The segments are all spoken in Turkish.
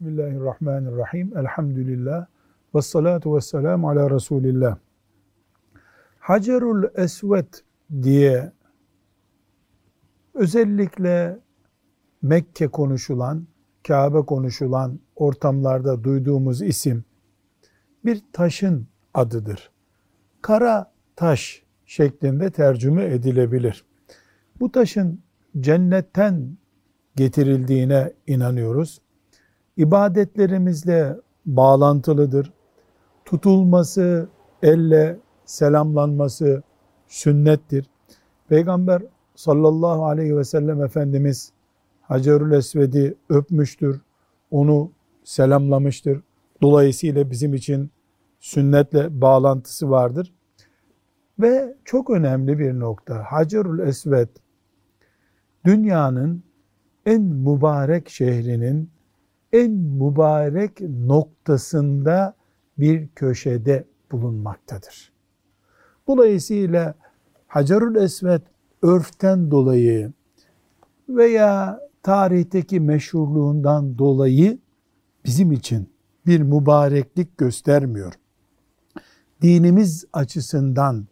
Bismillahirrahmanirrahim. Elhamdülillah. Ve salatu ve selamu ala Resulillah. Hacerul Esved diye özellikle Mekke konuşulan, Kabe konuşulan ortamlarda duyduğumuz isim bir taşın adıdır. Kara taş şeklinde tercüme edilebilir. Bu taşın cennetten getirildiğine inanıyoruz. İbadetlerimizle bağlantılıdır. Tutulması, elle selamlanması sünnettir. Peygamber sallallahu aleyhi ve sellem Efendimiz Hacerül Esved'i öpmüştür. Onu selamlamıştır. Dolayısıyla bizim için sünnetle bağlantısı vardır. Ve çok önemli bir nokta. Hacerül Esved dünyanın en mübarek şehrinin en mübarek noktasında bir köşede bulunmaktadır. Dolayısıyla Hacerül Esved örften dolayı veya tarihteki meşhurluğundan dolayı bizim için bir mübareklik göstermiyor. Dinimiz açısından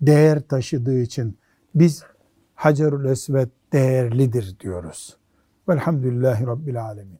değer taşıdığı için biz Hacerül Esved değerlidir diyoruz. Velhamdülillahi Rabbil Alemin.